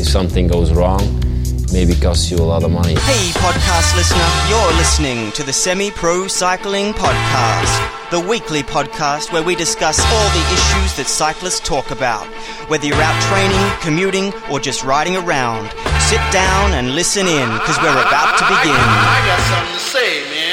if something goes wrong, maybe costs you a lot of money. Hey, podcast listener, you're listening to the Semi Pro Cycling Podcast, the weekly podcast where we discuss all the issues that cyclists talk about. Whether you're out training, commuting, or just riding around, sit down and listen in because we're about to begin. I got something to say, man.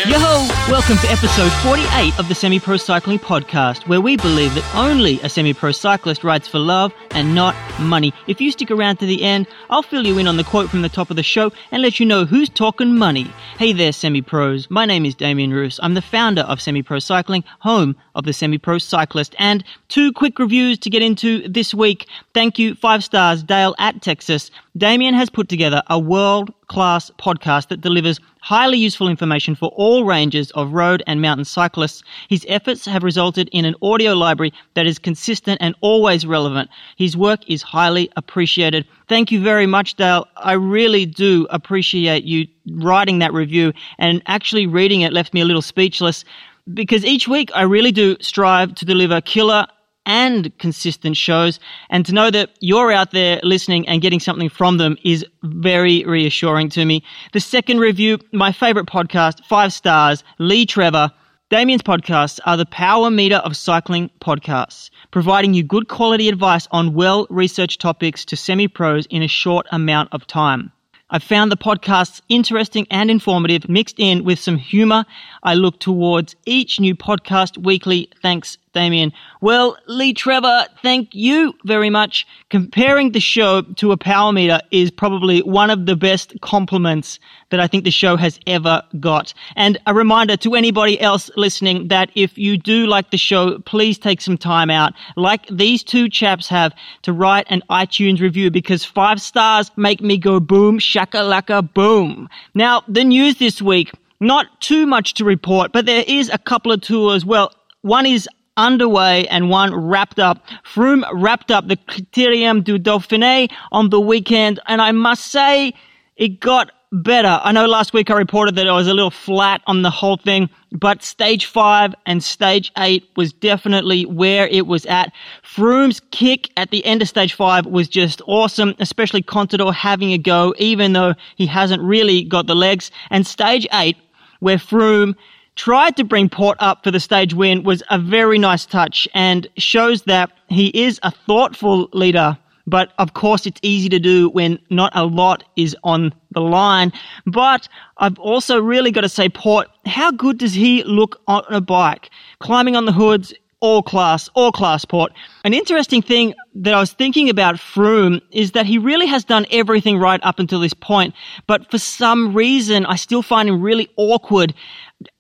Yo! Welcome to episode 48 of the Semi Pro Cycling Podcast, where we believe that only a semi pro cyclist rides for love and not money. If you stick around to the end, I'll fill you in on the quote from the top of the show and let you know who's talking money. Hey there, semi pros. My name is Damien Roos. I'm the founder of Semi Pro Cycling, home of the Semi Pro Cyclist. And two quick reviews to get into this week. Thank you, five stars, Dale at Texas. Damien has put together a world class podcast that delivers highly useful information for all ranges of road and mountain cyclists. His efforts have resulted in an audio library that is consistent and always relevant. His work is highly appreciated. Thank you very much, Dale. I really do appreciate you writing that review and actually reading it left me a little speechless because each week I really do strive to deliver killer and consistent shows. And to know that you're out there listening and getting something from them is very reassuring to me. The second review, my favorite podcast, five stars, Lee Trevor. Damien's podcasts are the power meter of cycling podcasts, providing you good quality advice on well researched topics to semi pros in a short amount of time. I found the podcasts interesting and informative, mixed in with some humor. I look towards each new podcast weekly. Thanks, Damien. Well, Lee Trevor, thank you very much. Comparing the show to a power meter is probably one of the best compliments that I think the show has ever got. And a reminder to anybody else listening that if you do like the show, please take some time out, like these two chaps have, to write an iTunes review because five stars make me go boom, shakalaka boom. Now, the news this week. Not too much to report, but there is a couple of tours. Well, one is underway and one wrapped up. Froome wrapped up the Criterium du Dauphiné on the weekend, and I must say it got better. I know last week I reported that I was a little flat on the whole thing, but stage five and stage eight was definitely where it was at. Froome's kick at the end of stage five was just awesome, especially Contador having a go, even though he hasn't really got the legs. And stage eight, where Froome tried to bring Porte up for the stage win was a very nice touch and shows that he is a thoughtful leader. But of course, it's easy to do when not a lot is on the line. But I've also really got to say, Porte, how good does he look on a bike? Climbing on the hoods, all class, all class Porte. An interesting thing that I was thinking about Froome is that he really has done everything right up until this point, but for some reason I still find him really awkward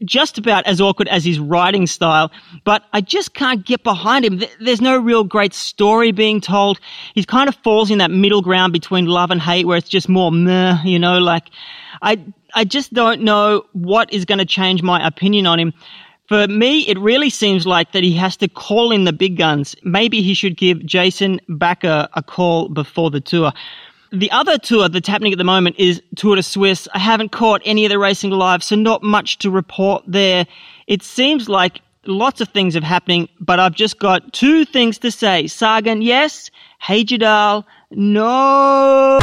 just about as awkward as his writing style, but I just can't get behind him. There's no real great story being told. He kind of falls in that middle ground between love and hate where it's just more meh, you know, like I, I just don't know what is going to change my opinion on him. For me, it really seems like that he has to call in the big guns. Maybe he should give Jason Bakker a call before the tour. The other tour that's happening at the moment is Tour de Suisse. I haven't caught any of the racing live, so not much to report there. It seems like lots of things are happening, but I've just got two things to say. Sagan, yes. Hesjedal, no.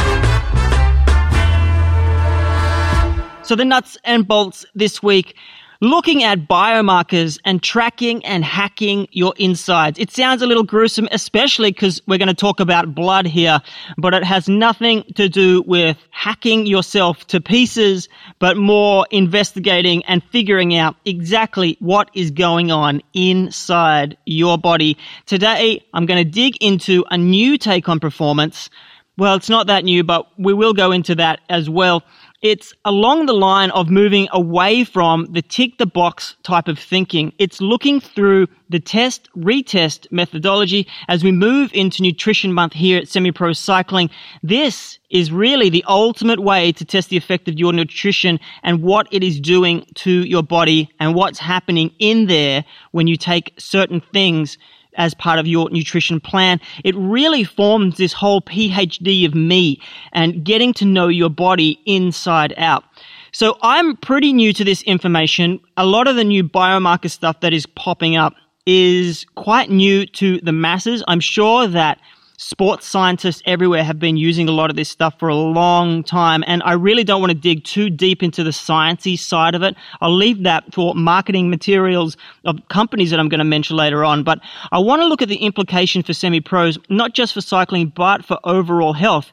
So the nuts and bolts this week looking at biomarkers and tracking and hacking your insides. It sounds a little gruesome, especially because we're going to talk about blood here, but it has nothing to do with hacking yourself to pieces, but more investigating and figuring out exactly what is going on inside your body. Today, I'm going to dig into a new take on performance. Well, it's not that new, but we will go into that as well. It's along the line of moving away from the tick the box type of thinking. It's looking through the test retest methodology as we move into nutrition month here at Semi Pro Cycling. This is really the ultimate way to test the effect of your nutrition and what it is doing to your body and what's happening in there when you take certain things as part of your nutrition plan. It really forms this whole PhD of me and getting to know your body inside out. So I'm pretty new to this information. A lot of the new biomarker stuff that is popping up is quite new to the masses. I'm sure that sports scientists everywhere have been using a lot of this stuff for a long time, and I really don't want to dig too deep into the sciencey side of it. I'll leave that for marketing materials of companies that I'm going to mention later on. But I want to look at the implication for semi-pros, not just for cycling, but for overall health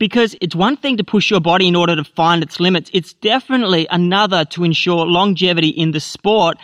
because it's one thing to push your body in order to find its limits. It's definitely another to ensure longevity in the sport.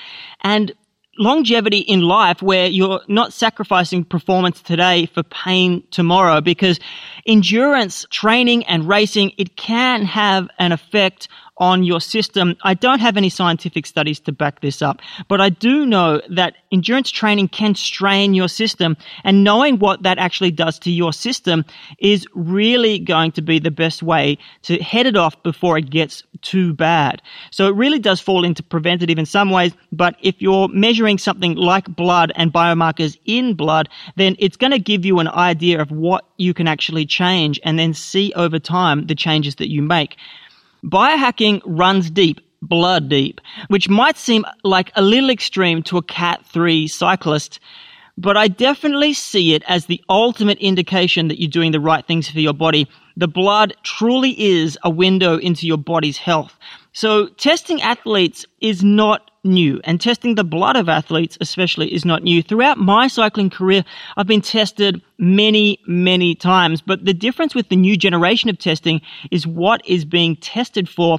And longevity in life where you're not sacrificing performance today for pain tomorrow because endurance training and racing, it can have an effect on your system. I don't have any scientific studies to back this up, but I do know that endurance training can strain your system and knowing what that actually does to your system is really going to be the best way to head it off before it gets too bad. So it really does fall into preventative in some ways, but if you're measuring something like blood and biomarkers in blood, then it's going to give you an idea of what you can actually change and then see over time the changes that you make. Biohacking runs deep, blood deep, which might seem like a little extreme to a Cat 3 cyclist, but I definitely see it as the ultimate indication that you're doing the right things for your body. The blood truly is a window into your body's health. So testing athletes is not new and testing the blood of athletes especially is not new. Throughout my cycling career, I've been tested many, many times, but the difference with the new generation of testing is what is being tested for.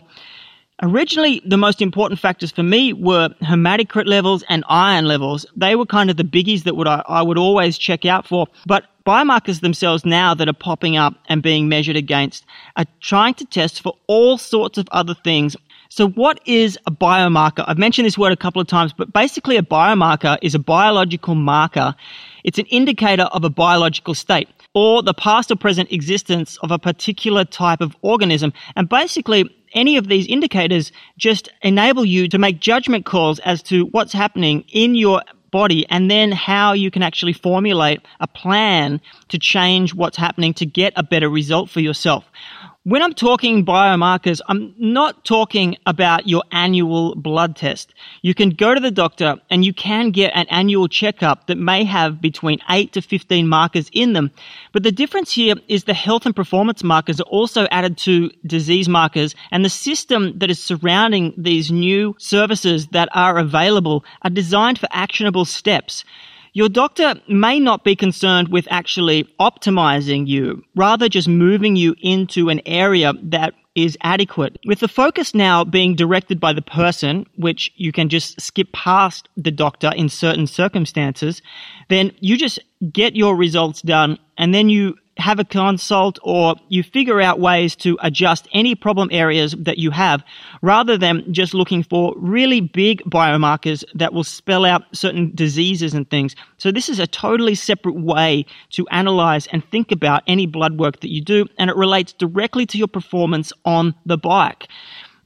Originally, the most important factors for me were hematocrit levels and iron levels. They were kind of the biggies that would I, I would always check out for. But biomarkers themselves now that are popping up and being measured against are trying to test for all sorts of other things so, what is a biomarker? I've mentioned this word a couple of times, but basically, a biomarker is a biological marker. It's an indicator of a biological state or the past or present existence of a particular type of organism. And basically, any of these indicators just enable you to make judgment calls as to what's happening in your body and then how you can actually formulate a plan to change what's happening to get a better result for yourself. When I'm talking biomarkers, I'm not talking about your annual blood test. You can go to the doctor and you can get an annual checkup that may have between 8 to 15 markers in them. But the difference here is the health and performance markers are also added to disease markers and the system that is surrounding these new services that are available are designed for actionable steps. Your doctor may not be concerned with actually optimizing you, rather just moving you into an area that is adequate. With the focus now being directed by the person, which you can just skip past the doctor in certain circumstances, then you just get your results done and then you have a consult or you figure out ways to adjust any problem areas that you have rather than just looking for really big biomarkers that will spell out certain diseases and things. So this is a totally separate way to analyze and think about any blood work that you do and it relates directly to your performance on the bike.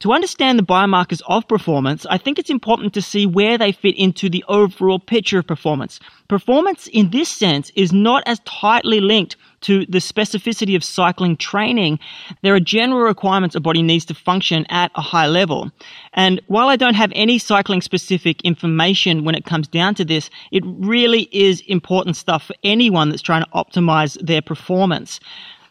To understand the biomarkers of performance, I think it's important to see where they fit into the overall picture of performance. Performance in this sense is not as tightly linked to the specificity of cycling training. There are general requirements a body needs to function at a high level. And while I don't have any cycling specific information when it comes down to this, it really is important stuff for anyone that's trying to optimize their performance.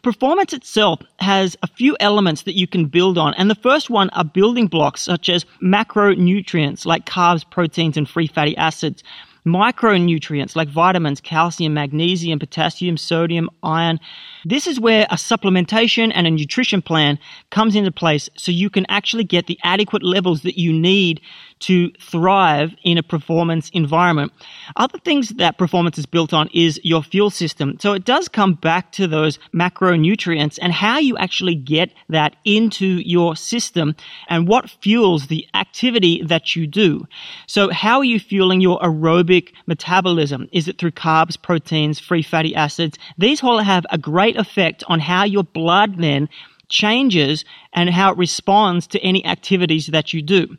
Performance itself has a few elements that you can build on. And the first one are building blocks such as macronutrients like carbs, proteins, and free fatty acids micronutrients like vitamins, calcium, magnesium, potassium, sodium, iron. This is where a supplementation and a nutrition plan comes into place so you can actually get the adequate levels that you need to thrive in a performance environment. Other things that performance is built on is your fuel system. So it does come back to those macronutrients and how you actually get that into your system and what fuels the activity that you do. So how are you fueling your aerobic metabolism? Is it through carbs, proteins, free fatty acids? These all have a great effect on how your blood then changes and how it responds to any activities that you do.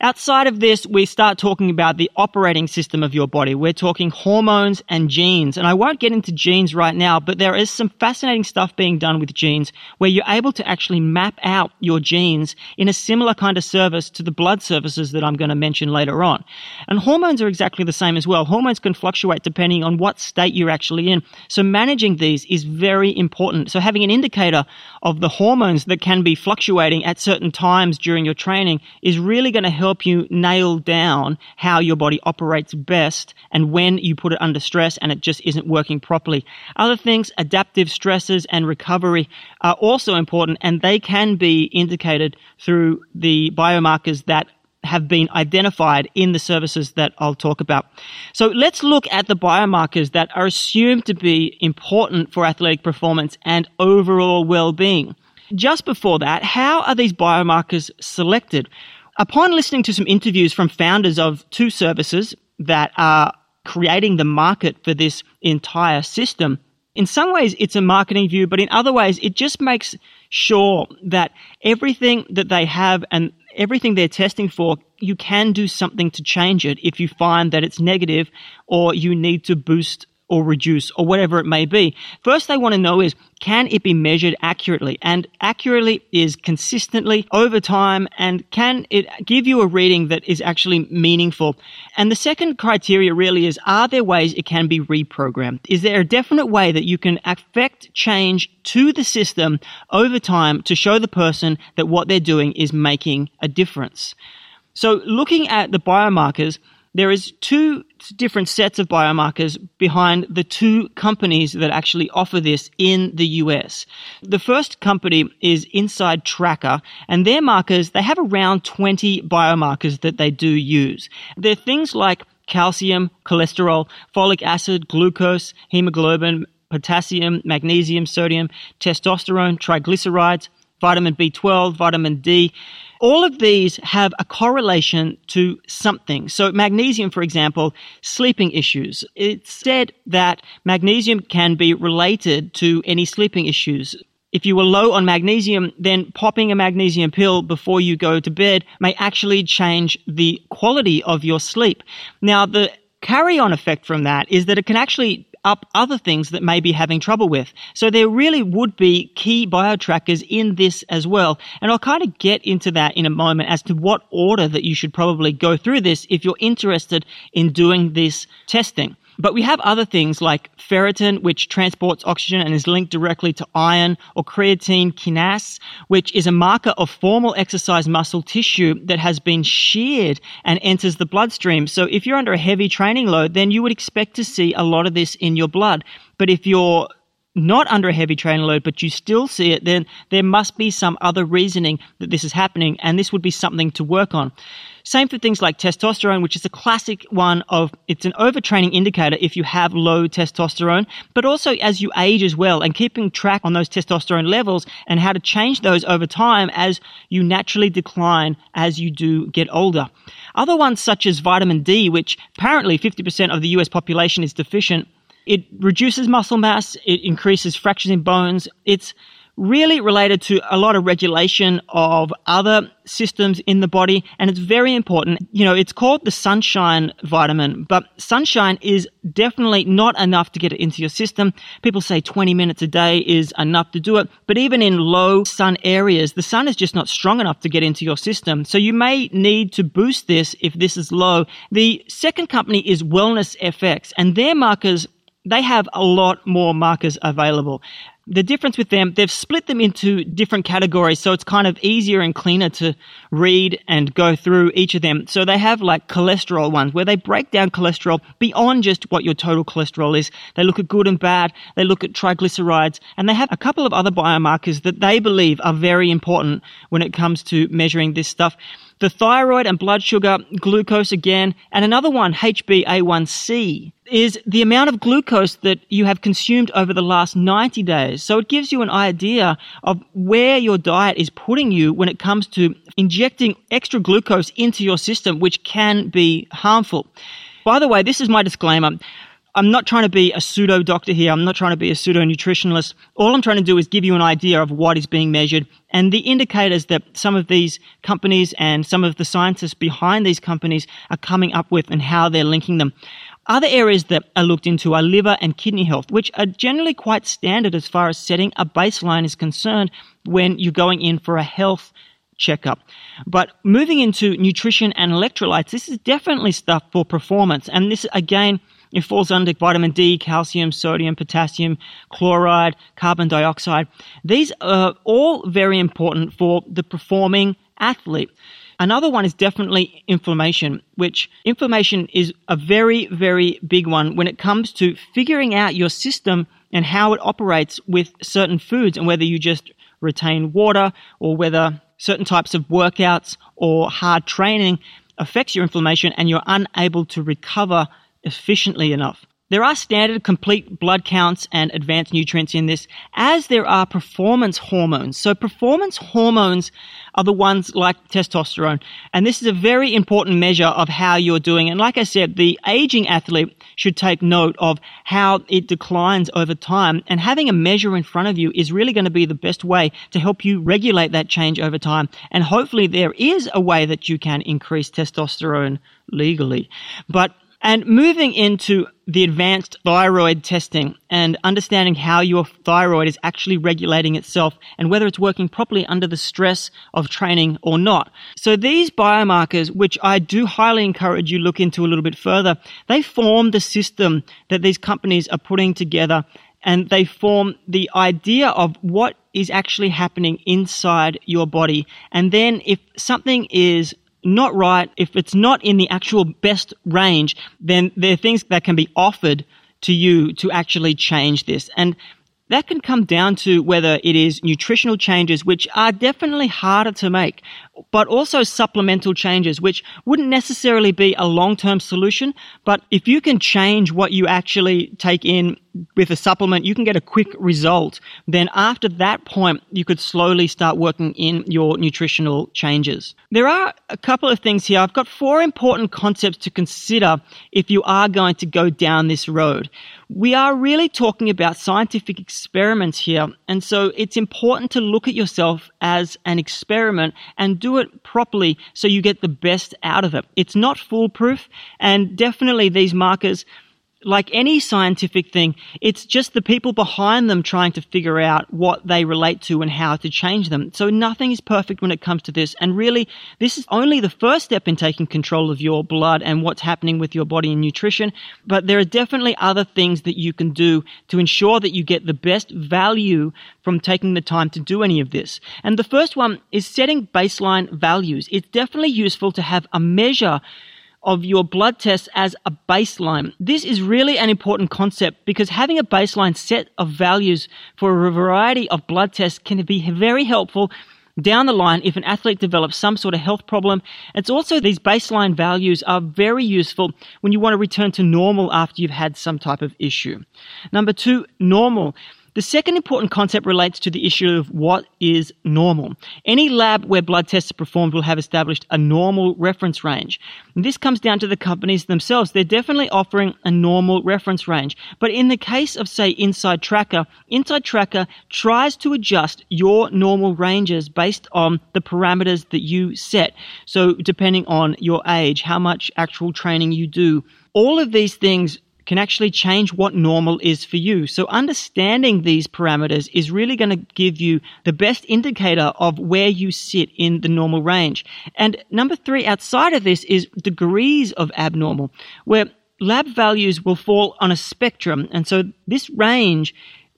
Outside of this, we start talking about the operating system of your body. We're talking hormones and genes. And I won't get into genes right now, but there is some fascinating stuff being done with genes where you're able to actually map out your genes in a similar kind of service to the blood services that I'm going to mention later on. And hormones are exactly the same as well. Hormones can fluctuate depending on what state you're actually in. So managing these is very important. So having an indicator of the hormones that can be fluctuating at certain times during your training is really going to help you nail down how your body operates best and when you put it under stress and it just isn't working properly. Other things, adaptive stresses and recovery are also important and they can be indicated through the biomarkers that have been identified in the services that I'll talk about. So let's look at the biomarkers that are assumed to be important for athletic performance and overall well-being. Just before that, how are these biomarkers selected? Upon listening to some interviews from founders of two services that are creating the market for this entire system, in some ways it's a marketing view, but in other ways it just makes sure that everything that they have and everything they're testing for, you can do something to change it if you find that it's negative or you need to boost or reduce or whatever it may be. First, they want to know is can it be measured accurately? And accurately is consistently over time and can it give you a reading that is actually meaningful? And the second criteria really is are there ways it can be reprogrammed? Is there a definite way that you can affect change to the system over time to show the person that what they're doing is making a difference? So looking at the biomarkers, there is two different sets of biomarkers behind the two companies that actually offer this in the US. The first company is Inside Tracker, and their markers, they have around 20 biomarkers that they do use. They're things like calcium, cholesterol, folic acid, glucose, hemoglobin, potassium, magnesium, sodium, testosterone, triglycerides, vitamin B12, vitamin D. All of these have a correlation to something. So magnesium, for example, sleeping issues. It's said that magnesium can be related to any sleeping issues. If you were low on magnesium, then popping a magnesium pill before you go to bed may actually change the quality of your sleep. Now, the carry on effect from that is that it can actually up other things that may be having trouble with. So there really would be key biotrackers in this as well. And I'll kind of get into that in a moment as to what order that you should probably go through this if you're interested in doing this testing. But we have other things like ferritin, which transports oxygen and is linked directly to iron, or creatine kinase, which is a marker of formal exercise muscle tissue that has been sheared and enters the bloodstream. So if you're under a heavy training load, then you would expect to see a lot of this in your blood. But if you're not under a heavy training load, but you still see it, then there must be some other reasoning that this is happening, and this would be something to work on. Same for things like testosterone, which is a classic one of it's an overtraining indicator if you have low testosterone, but also as you age as well, and keeping track on those testosterone levels and how to change those over time as you naturally decline as you do get older. Other ones such as vitamin D, which apparently 50% of the US population is deficient, it reduces muscle mass, it increases fractures in bones. It's really related to a lot of regulation of other systems in the body and it's very important. You know, it's called the sunshine vitamin, but sunshine is definitely not enough to get it into your system. People say 20 minutes a day is enough to do it, but even in low sun areas, the sun is just not strong enough to get into your system. So you may need to boost this if this is low. The second company is Wellness FX and their markers they have a lot more markers available. The difference with them, they've split them into different categories, so it's kind of easier and cleaner to read and go through each of them. So they have like cholesterol ones where they break down cholesterol beyond just what your total cholesterol is. They look at good and bad, they look at triglycerides, and they have a couple of other biomarkers that they believe are very important when it comes to measuring this stuff the thyroid and blood sugar, glucose again, and another one, HbA1c, is the amount of glucose that you have consumed over the last 90 days. So it gives you an idea of where your diet is putting you when it comes to injecting extra glucose into your system, which can be harmful. By the way, this is my disclaimer. I'm not trying to be a pseudo doctor here. I'm not trying to be a pseudo nutritionalist. All I'm trying to do is give you an idea of what is being measured and the indicators that some of these companies and some of the scientists behind these companies are coming up with and how they're linking them. Other areas that are looked into are liver and kidney health, which are generally quite standard as far as setting a baseline is concerned when you're going in for a health checkup. But moving into nutrition and electrolytes, this is definitely stuff for performance. And this, again, it falls under vitamin D, calcium, sodium, potassium, chloride, carbon dioxide. These are all very important for the performing athlete. Another one is definitely inflammation, which inflammation is a very, very big one when it comes to figuring out your system and how it operates with certain foods and whether you just retain water or whether certain types of workouts or hard training affects your inflammation and you're unable to recover efficiently enough. There are standard complete blood counts and advanced nutrients in this, as there are performance hormones. So performance hormones are the ones like testosterone. And this is a very important measure of how you're doing. And like I said, the aging athlete should take note of how it declines over time. And having a measure in front of you is really going to be the best way to help you regulate that change over time. And hopefully there is a way that you can increase testosterone legally. But and moving into the advanced thyroid testing and understanding how your thyroid is actually regulating itself and whether it's working properly under the stress of training or not. So these biomarkers, which I do highly encourage you look into a little bit further, they form the system that these companies are putting together and they form the idea of what is actually happening inside your body. And then if something is not right, if it's not in the actual best range, then there are things that can be offered to you to actually change this. And that can come down to whether it is nutritional changes, which are definitely harder to make, but also supplemental changes, which wouldn't necessarily be a long-term solution. But if you can change what you actually take in with a supplement, you can get a quick result. Then after that point, you could slowly start working in your nutritional changes. There are a couple of things here. I've got four important concepts to consider if you are going to go down this road. We are really talking about scientific experiments here. And so it's important to look at yourself as an experiment and do it properly so you get the best out of it. It's not foolproof and definitely these markers like any scientific thing, it's just the people behind them trying to figure out what they relate to and how to change them. So nothing is perfect when it comes to this. And really, this is only the first step in taking control of your blood and what's happening with your body and nutrition. But there are definitely other things that you can do to ensure that you get the best value from taking the time to do any of this. And the first one is setting baseline values. It's definitely useful to have a measure of your blood tests as a baseline. This is really an important concept because having a baseline set of values for a variety of blood tests can be very helpful down the line if an athlete develops some sort of health problem. It's also these baseline values are very useful when you want to return to normal after you've had some type of issue. Number two, normal. The second important concept relates to the issue of what is normal. Any lab where blood tests are performed will have established a normal reference range. And this comes down to the companies themselves. They're definitely offering a normal reference range. But in the case of, say, Inside Tracker, Inside Tracker tries to adjust your normal ranges based on the parameters that you set. So depending on your age, how much actual training you do, all of these things can actually change what normal is for you. So understanding these parameters is really going to give you the best indicator of where you sit in the normal range. And number three, outside of this is degrees of abnormal, where lab values will fall on a spectrum. And so this range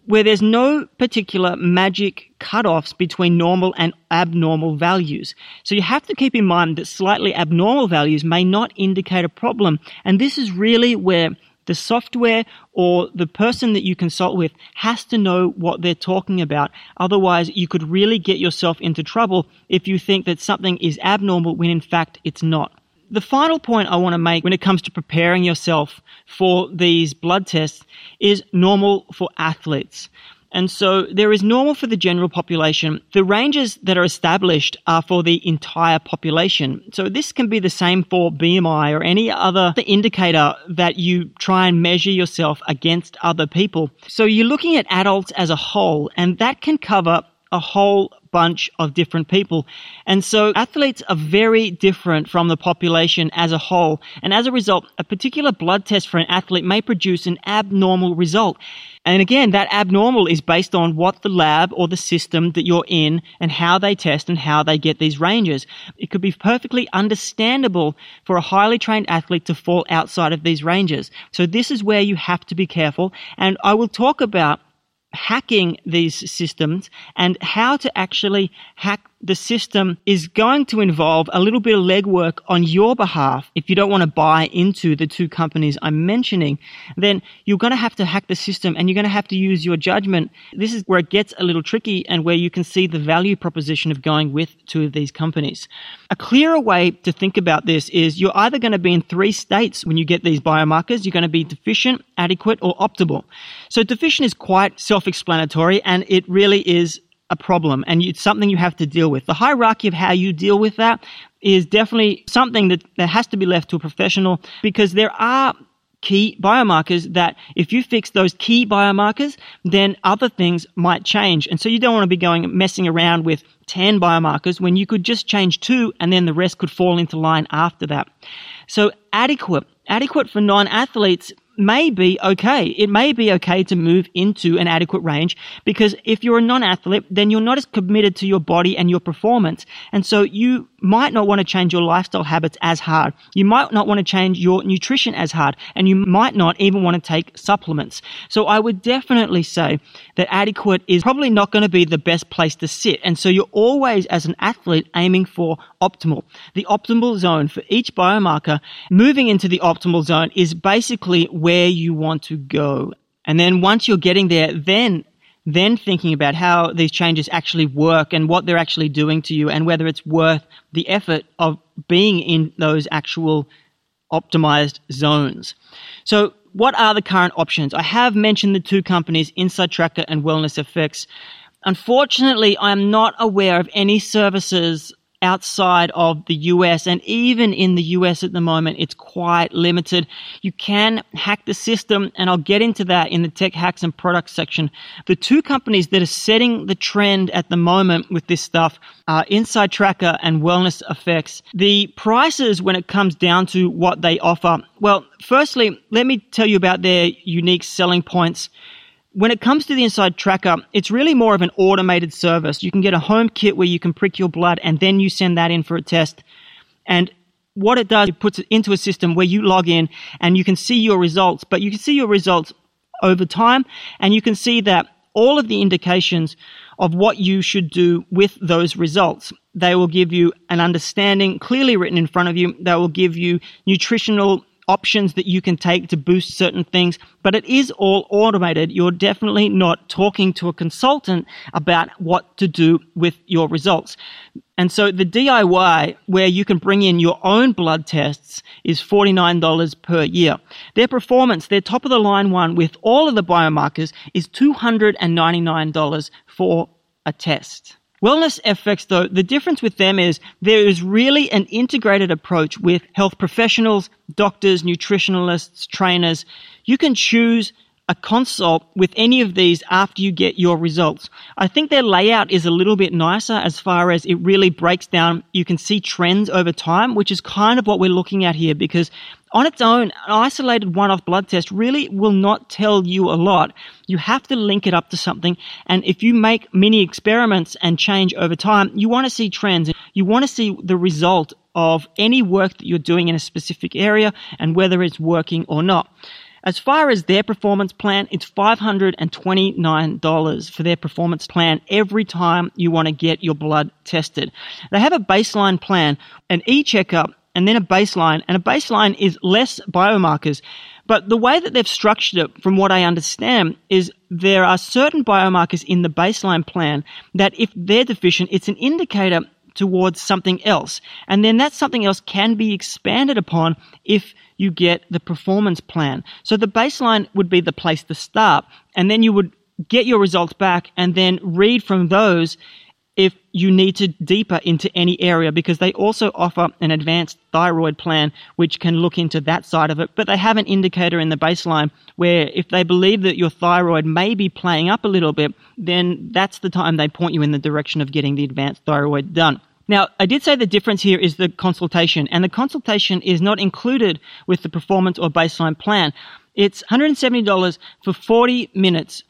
where there's no particular magic cutoffs between normal and abnormal values. So you have to keep in mind that slightly abnormal values may not indicate a problem. And this is really where the software or the person that you consult with has to know what they're talking about. Otherwise, you could really get yourself into trouble if you think that something is abnormal when in fact it's not. The final point I want to make when it comes to preparing yourself for these blood tests is normal for athletes. And so there is normal for the general population. The ranges that are established are for the entire population. So this can be the same for BMI or any other indicator that you try and measure yourself against other people. So you're looking at adults as a whole, and that can cover a whole bunch of different people. And so athletes are very different from the population as a whole. And as a result, a particular blood test for an athlete may produce an abnormal result. And again, that abnormal is based on what the lab or the system that you're in and how they test and how they get these ranges. It could be perfectly understandable for a highly trained athlete to fall outside of these ranges. So this is where you have to be careful. And I will talk about hacking these systems and how to actually hack the system is going to involve a little bit of legwork on your behalf. If you don't want to buy into the two companies I'm mentioning, then you're going to have to hack the system and you're going to have to use your judgment. This is where it gets a little tricky and where you can see the value proposition of going with two of these companies. A clearer way to think about this is you're either going to be in three states when you get these biomarkers. You're going to be deficient, adequate, or optimal. So deficient is quite self-explanatory and it really is a problem and it's something you have to deal with. The hierarchy of how you deal with that is definitely something that, that has to be left to a professional because there are key biomarkers that if you fix those key biomarkers, then other things might change. And so you don't want to be going messing around with 10 biomarkers when you could just change two and then the rest could fall into line after that. So adequate, adequate for non-athletes may be okay. It may be okay to move into an adequate range because if you're a non-athlete, then you're not as committed to your body and your performance. And so you might not want to change your lifestyle habits as hard. You might not want to change your nutrition as hard and you might not even want to take supplements. So I would definitely say that adequate is probably not going to be the best place to sit. And so you're always as an athlete aiming for optimal. The optimal zone for each biomarker moving into the optimal zone is basically where you want to go. And then once you're getting there, then then thinking about how these changes actually work and what they're actually doing to you and whether it's worth the effort of being in those actual optimized zones. So what are the current options? I have mentioned the two companies, Inside Tracker and Wellness FX. Unfortunately, I am not aware of any services outside of the US and even in the US at the moment, it's quite limited. You can hack the system and I'll get into that in the tech hacks and products section. The two companies that are setting the trend at the moment with this stuff are Inside Tracker and Wellness FX. The prices when it comes down to what they offer. Well, firstly, let me tell you about their unique selling points when it comes to the inside tracker, it's really more of an automated service. You can get a home kit where you can prick your blood and then you send that in for a test. And what it does, it puts it into a system where you log in and you can see your results, but you can see your results over time and you can see that all of the indications of what you should do with those results. They will give you an understanding clearly written in front of you. They will give you nutritional options that you can take to boost certain things, but it is all automated. You're definitely not talking to a consultant about what to do with your results. And so the DIY, where you can bring in your own blood tests, is $49 per year. Their performance, their top of the line one with all of the biomarkers, is $299 for a test. Wellness FX, though, the difference with them is there is really an integrated approach with health professionals, doctors, nutritionalists, trainers. You can choose a consult with any of these after you get your results. I think their layout is a little bit nicer as far as it really breaks down. You can see trends over time, which is kind of what we're looking at here because on its own, an isolated one-off blood test really will not tell you a lot. You have to link it up to something. And if you make mini experiments and change over time, you want to see trends. You want to see the result of any work that you're doing in a specific area and whether it's working or not. As far as their performance plan, it's $529 for their performance plan every time you want to get your blood tested. They have a baseline plan, an e-checkup, and then a baseline, and a baseline is less biomarkers. But the way that they've structured it, from what I understand, is there are certain biomarkers in the baseline plan that if they're deficient, it's an indicator towards something else. And then that something else can be expanded upon if you get the performance plan. So the baseline would be the place to start. And then you would get your results back and then read from those you need to deeper into any area because they also offer an advanced thyroid plan which can look into that side of it. But they have an indicator in the baseline where if they believe that your thyroid may be playing up a little bit then that's the time they point you in the direction of getting the advanced thyroid done. Now, I did say the difference here is the consultation, and the consultation is not included with the performance or baseline plan. It's $170 for 40 minutes.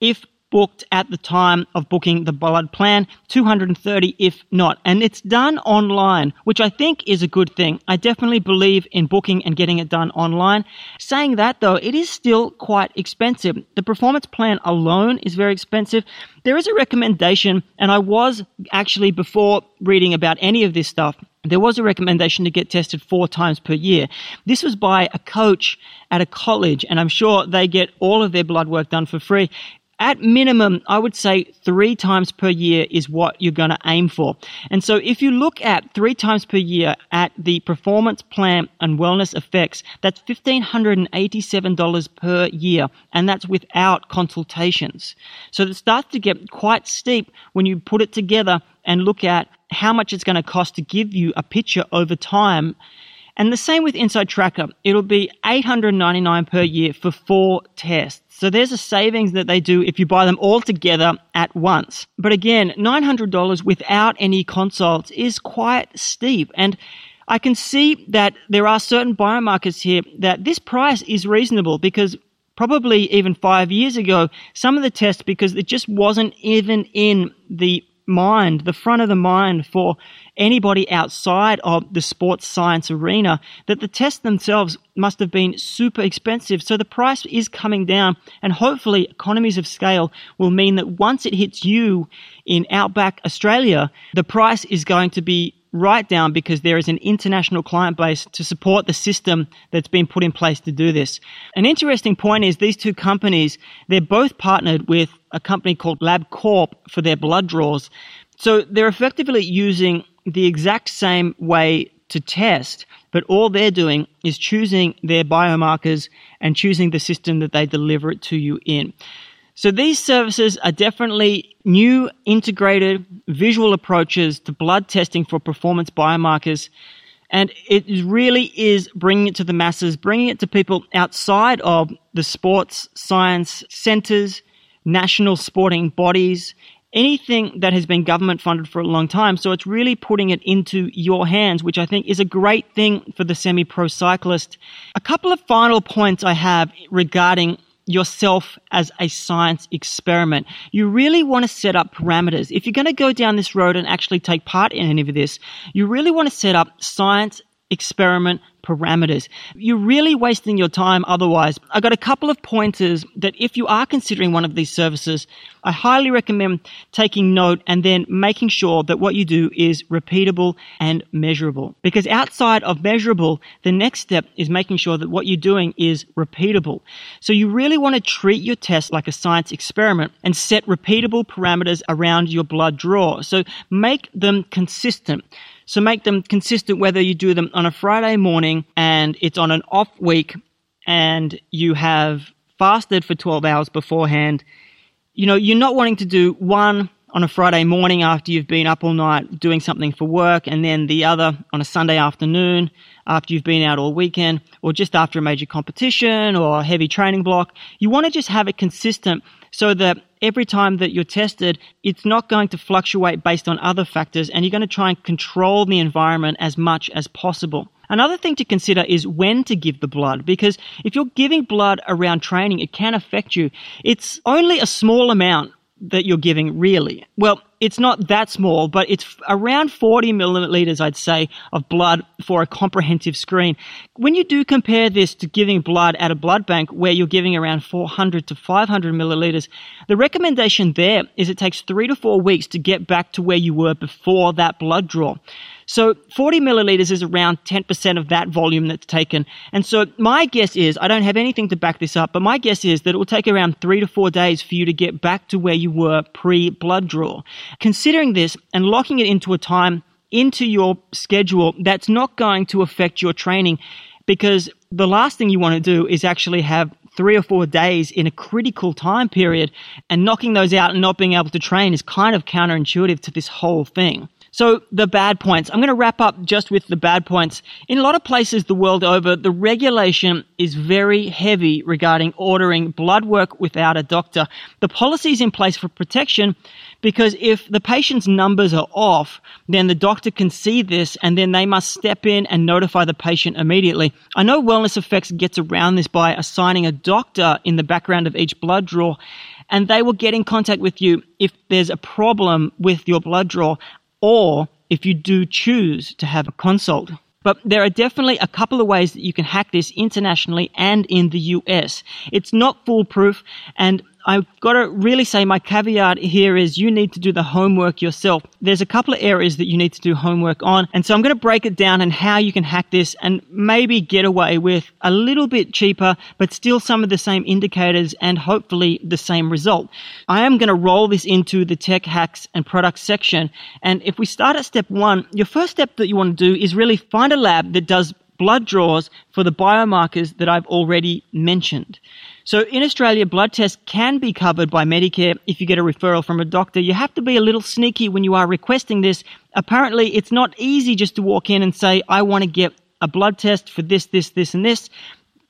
If booked at the time of booking the blood plan, 230 if not. And it's done online, which I think is a good thing. I definitely believe in booking and getting it done online. Saying that though, it is still quite expensive. The performance plan alone is very expensive. There is a recommendation, and I was actually before reading about any of this stuff, there was a recommendation to get tested four times per year. This was by a coach at a college, and I'm sure they get all of their blood work done for free at minimum, I would say three times per year is what you're going to aim for. And so if you look at three times per year at the performance plan and Wellness FX, that's $1,587 per year. And that's without consultations. So it starts to get quite steep when you put it together and look at how much it's going to cost to give you a picture over time and the same with Inside Tracker. It'll be 899 per year for four tests. So there's a savings that they do if you buy them all together at once. But again, $900 without any consults is quite steep. And I can see that there are certain biomarkers here that this price is reasonable because probably even five years ago, some of the tests, because it just wasn't even in the mind, the front of the mind for anybody outside of the sports science arena, that the tests themselves must have been super expensive. So the price is coming down, and hopefully, economies of scale will mean that once it hits you in outback Australia, the price is going to be right down because there is an international client base to support the system that's been put in place to do this. An interesting point is these two companies, they're both partnered with a company called LabCorp for their blood draws. So they're effectively using the exact same way to test, but all they're doing is choosing their biomarkers and choosing the system that they deliver it to you in. So these services are definitely new integrated visual approaches to blood testing for performance biomarkers. And it really is bringing it to the masses, bringing it to people outside of the sports science centers, national sporting bodies, anything that has been government funded for a long time. So it's really putting it into your hands, which I think is a great thing for the semi pro cyclist. A couple of final points I have regarding yourself as a science experiment. You really want to set up parameters. If you're going to go down this road and actually take part in any of this, you really want to set up science experiment parameters. You're really wasting your time otherwise. I got a couple of pointers that if you are considering one of these services, I highly recommend taking note and then making sure that what you do is repeatable and measurable. Because outside of measurable, the next step is making sure that what you're doing is repeatable. So you really want to treat your test like a science experiment and set repeatable parameters around your blood draw. So make them consistent. So make them consistent whether you do them on a Friday morning and it's on an off week and you have fasted for 12 hours beforehand. You know, you're not wanting to do one on a Friday morning after you've been up all night doing something for work, and then the other on a Sunday afternoon after you've been out all weekend, or just after a major competition or a heavy training block. You want to just have it consistent so that every time that you're tested, it's not going to fluctuate based on other factors and you're going to try and control the environment as much as possible. Another thing to consider is when to give the blood because if you're giving blood around training, it can affect you. It's only a small amount that you're giving really. Well, it's not that small, but it's around 40 milliliters, I'd say, of blood for a comprehensive screen. When you do compare this to giving blood at a blood bank where you're giving around 400 to 500 milliliters, the recommendation there is it takes three to four weeks to get back to where you were before that blood draw. So 40 milliliters is around 10% of that volume that's taken. And so my guess is, I don't have anything to back this up, but my guess is that it will take around three to four days for you to get back to where you were pre blood draw. Considering this and locking it into a time into your schedule that's not going to affect your training because the last thing you want to do is actually have three or four days in a critical time period and knocking those out and not being able to train is kind of counterintuitive to this whole thing. So the bad points. I'm going to wrap up just with the bad points. In a lot of places the world over, the regulation is very heavy regarding ordering blood work without a doctor. The policy is in place for protection because if the patient's numbers are off, then the doctor can see this and then they must step in and notify the patient immediately. I know Wellness FX gets around this by assigning a doctor in the background of each blood draw and they will get in contact with you if there's a problem with your blood draw or if you do choose to have a consult. But there are definitely a couple of ways that you can hack this internationally and in the US. It's not foolproof and I've got to really say my caveat here is you need to do the homework yourself. There's a couple of areas that you need to do homework on. And so I'm going to break it down and how you can hack this and maybe get away with a little bit cheaper, but still some of the same indicators and hopefully the same result. I am going to roll this into the tech hacks and products section. And if we start at step one, your first step that you want to do is really find a lab that does blood draws for the biomarkers that I've already mentioned. So in Australia, blood tests can be covered by Medicare if you get a referral from a doctor. You have to be a little sneaky when you are requesting this. Apparently, it's not easy just to walk in and say, I want to get a blood test for this, this, this, and this.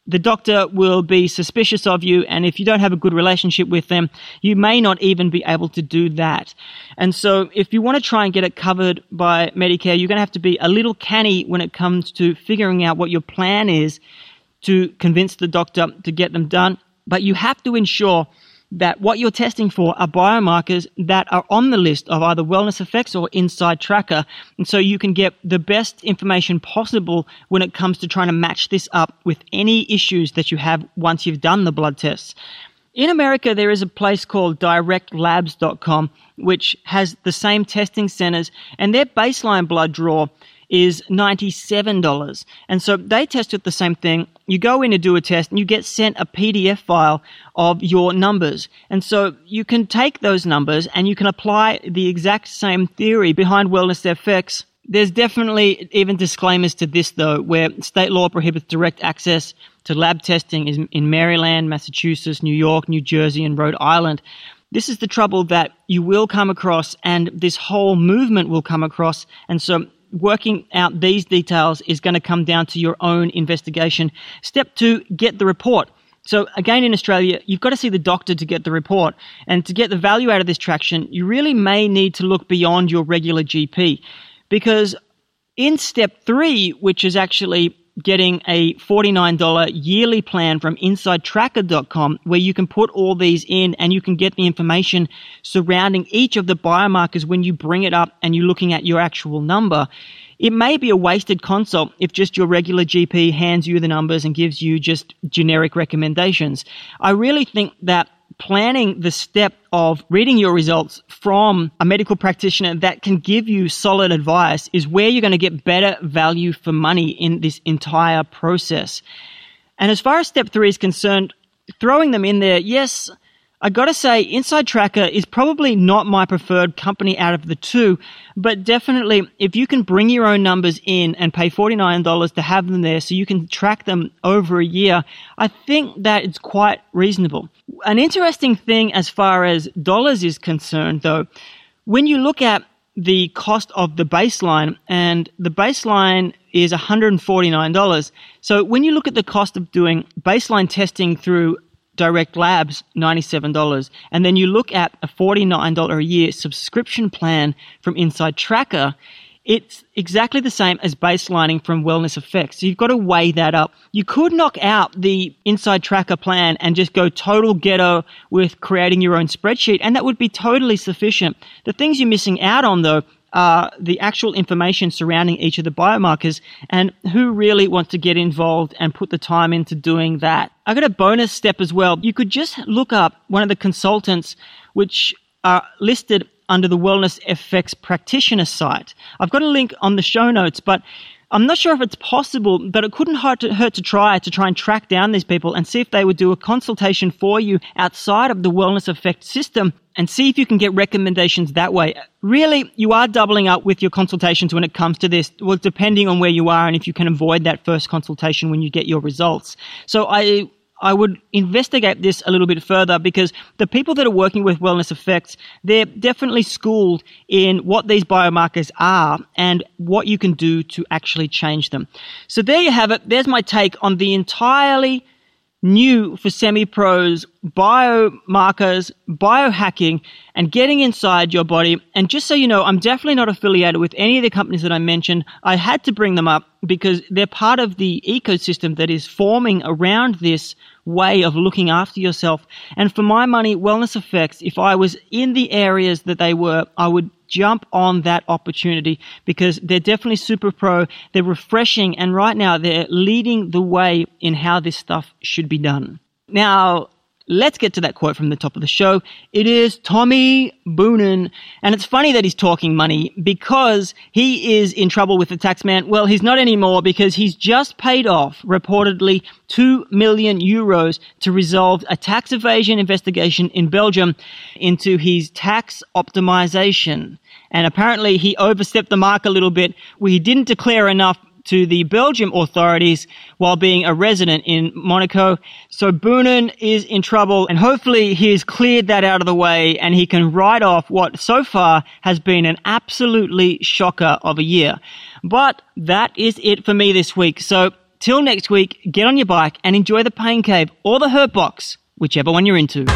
The doctor will be suspicious of you, and if you don't have a good relationship with them, you may not even be able to do that. And so, if you want to try and get it covered by Medicare, you're going to have to be a little canny when it comes to figuring out what your plan is to convince the doctor to get them done. But you have to ensure that what you're testing for are biomarkers that are on the list of either Wellness FX or inside tracker. And so you can get the best information possible when it comes to trying to match this up with any issues that you have once you've done the blood tests. In America, there is a place called directlabs.com, which has the same testing centers, and their baseline blood draw is $97. And so they tested the same thing. You go in to do a test and you get sent a PDF file of your numbers. And so you can take those numbers and you can apply the exact same theory behind Wellness FX. There's definitely even disclaimers to this though, where state law prohibits direct access to lab testing in Maryland, Massachusetts, New York, New Jersey, and Rhode Island. This is the trouble that you will come across and this whole movement will come across. And so working out these details is going to come down to your own investigation. Step two, get the report. So again, in Australia, you've got to see the doctor to get the report. And to get the value out of this traction, you really may need to look beyond your regular GP. Because in step three, which is actually getting a $49 yearly plan from insidetracker.com where you can put all these in and you can get the information surrounding each of the biomarkers when you bring it up and you're looking at your actual number. It may be a wasted consult if just your regular GP hands you the numbers and gives you just generic recommendations. I really think that planning the step of reading your results from a medical practitioner that can give you solid advice is where you're going to get better value for money in this entire process. And as far as step three is concerned, throwing them in there, yes, I gotta say, Inside Tracker is probably not my preferred company out of the two, but definitely if you can bring your own numbers in and pay $49 to have them there so you can track them over a year, I think that it's quite reasonable. An interesting thing as far as dollars is concerned though, when you look at the cost of the baseline and the baseline is $149. So when you look at the cost of doing baseline testing through Direct Labs, $97. And then you look at a $49 a year subscription plan from Inside Tracker, it's exactly the same as baselining from Wellness FX. So you've got to weigh that up. You could knock out the Inside Tracker plan and just go total ghetto with creating your own spreadsheet, and that would be totally sufficient. The things you're missing out on, though, uh, the actual information surrounding each of the biomarkers and who really wants to get involved and put the time into doing that. I got a bonus step as well. You could just look up one of the consultants which are listed under the Wellness FX practitioner site. I've got a link on the show notes, but I'm not sure if it's possible, but it couldn't hurt to, hurt to try to try and track down these people and see if they would do a consultation for you outside of the Wellness FX system and see if you can get recommendations that way. Really, you are doubling up with your consultations when it comes to this, well, depending on where you are and if you can avoid that first consultation when you get your results. So I, I would investigate this a little bit further because the people that are working with Wellness FX, they're definitely schooled in what these biomarkers are and what you can do to actually change them. So there you have it. There's my take on the entirely new for semi-pros biomarkers, biohacking, and getting inside your body. And just so you know, I'm definitely not affiliated with any of the companies that I mentioned. I had to bring them up because they're part of the ecosystem that is forming around this way of looking after yourself. And for my money, Wellness FX, if I was in the areas that they were, I would jump on that opportunity because they're definitely super pro. They're refreshing and right now they're leading the way in how this stuff should be done. Now, let's get to that quote from the top of the show. It is Tommy Boonen. And it's funny that he's talking money because he is in trouble with the tax man. Well, he's not anymore because he's just paid off reportedly 2 million euros to resolve a tax evasion investigation in Belgium into his tax optimization. And apparently he overstepped the mark a little bit where he didn't declare enough to the Belgium authorities while being a resident in Monaco. So Boonen is in trouble and hopefully he has cleared that out of the way and he can write off what so far has been an absolutely shocker of a year. But that is it for me this week. So till next week, get on your bike and enjoy the pain cave or the hurt box, whichever one you're into.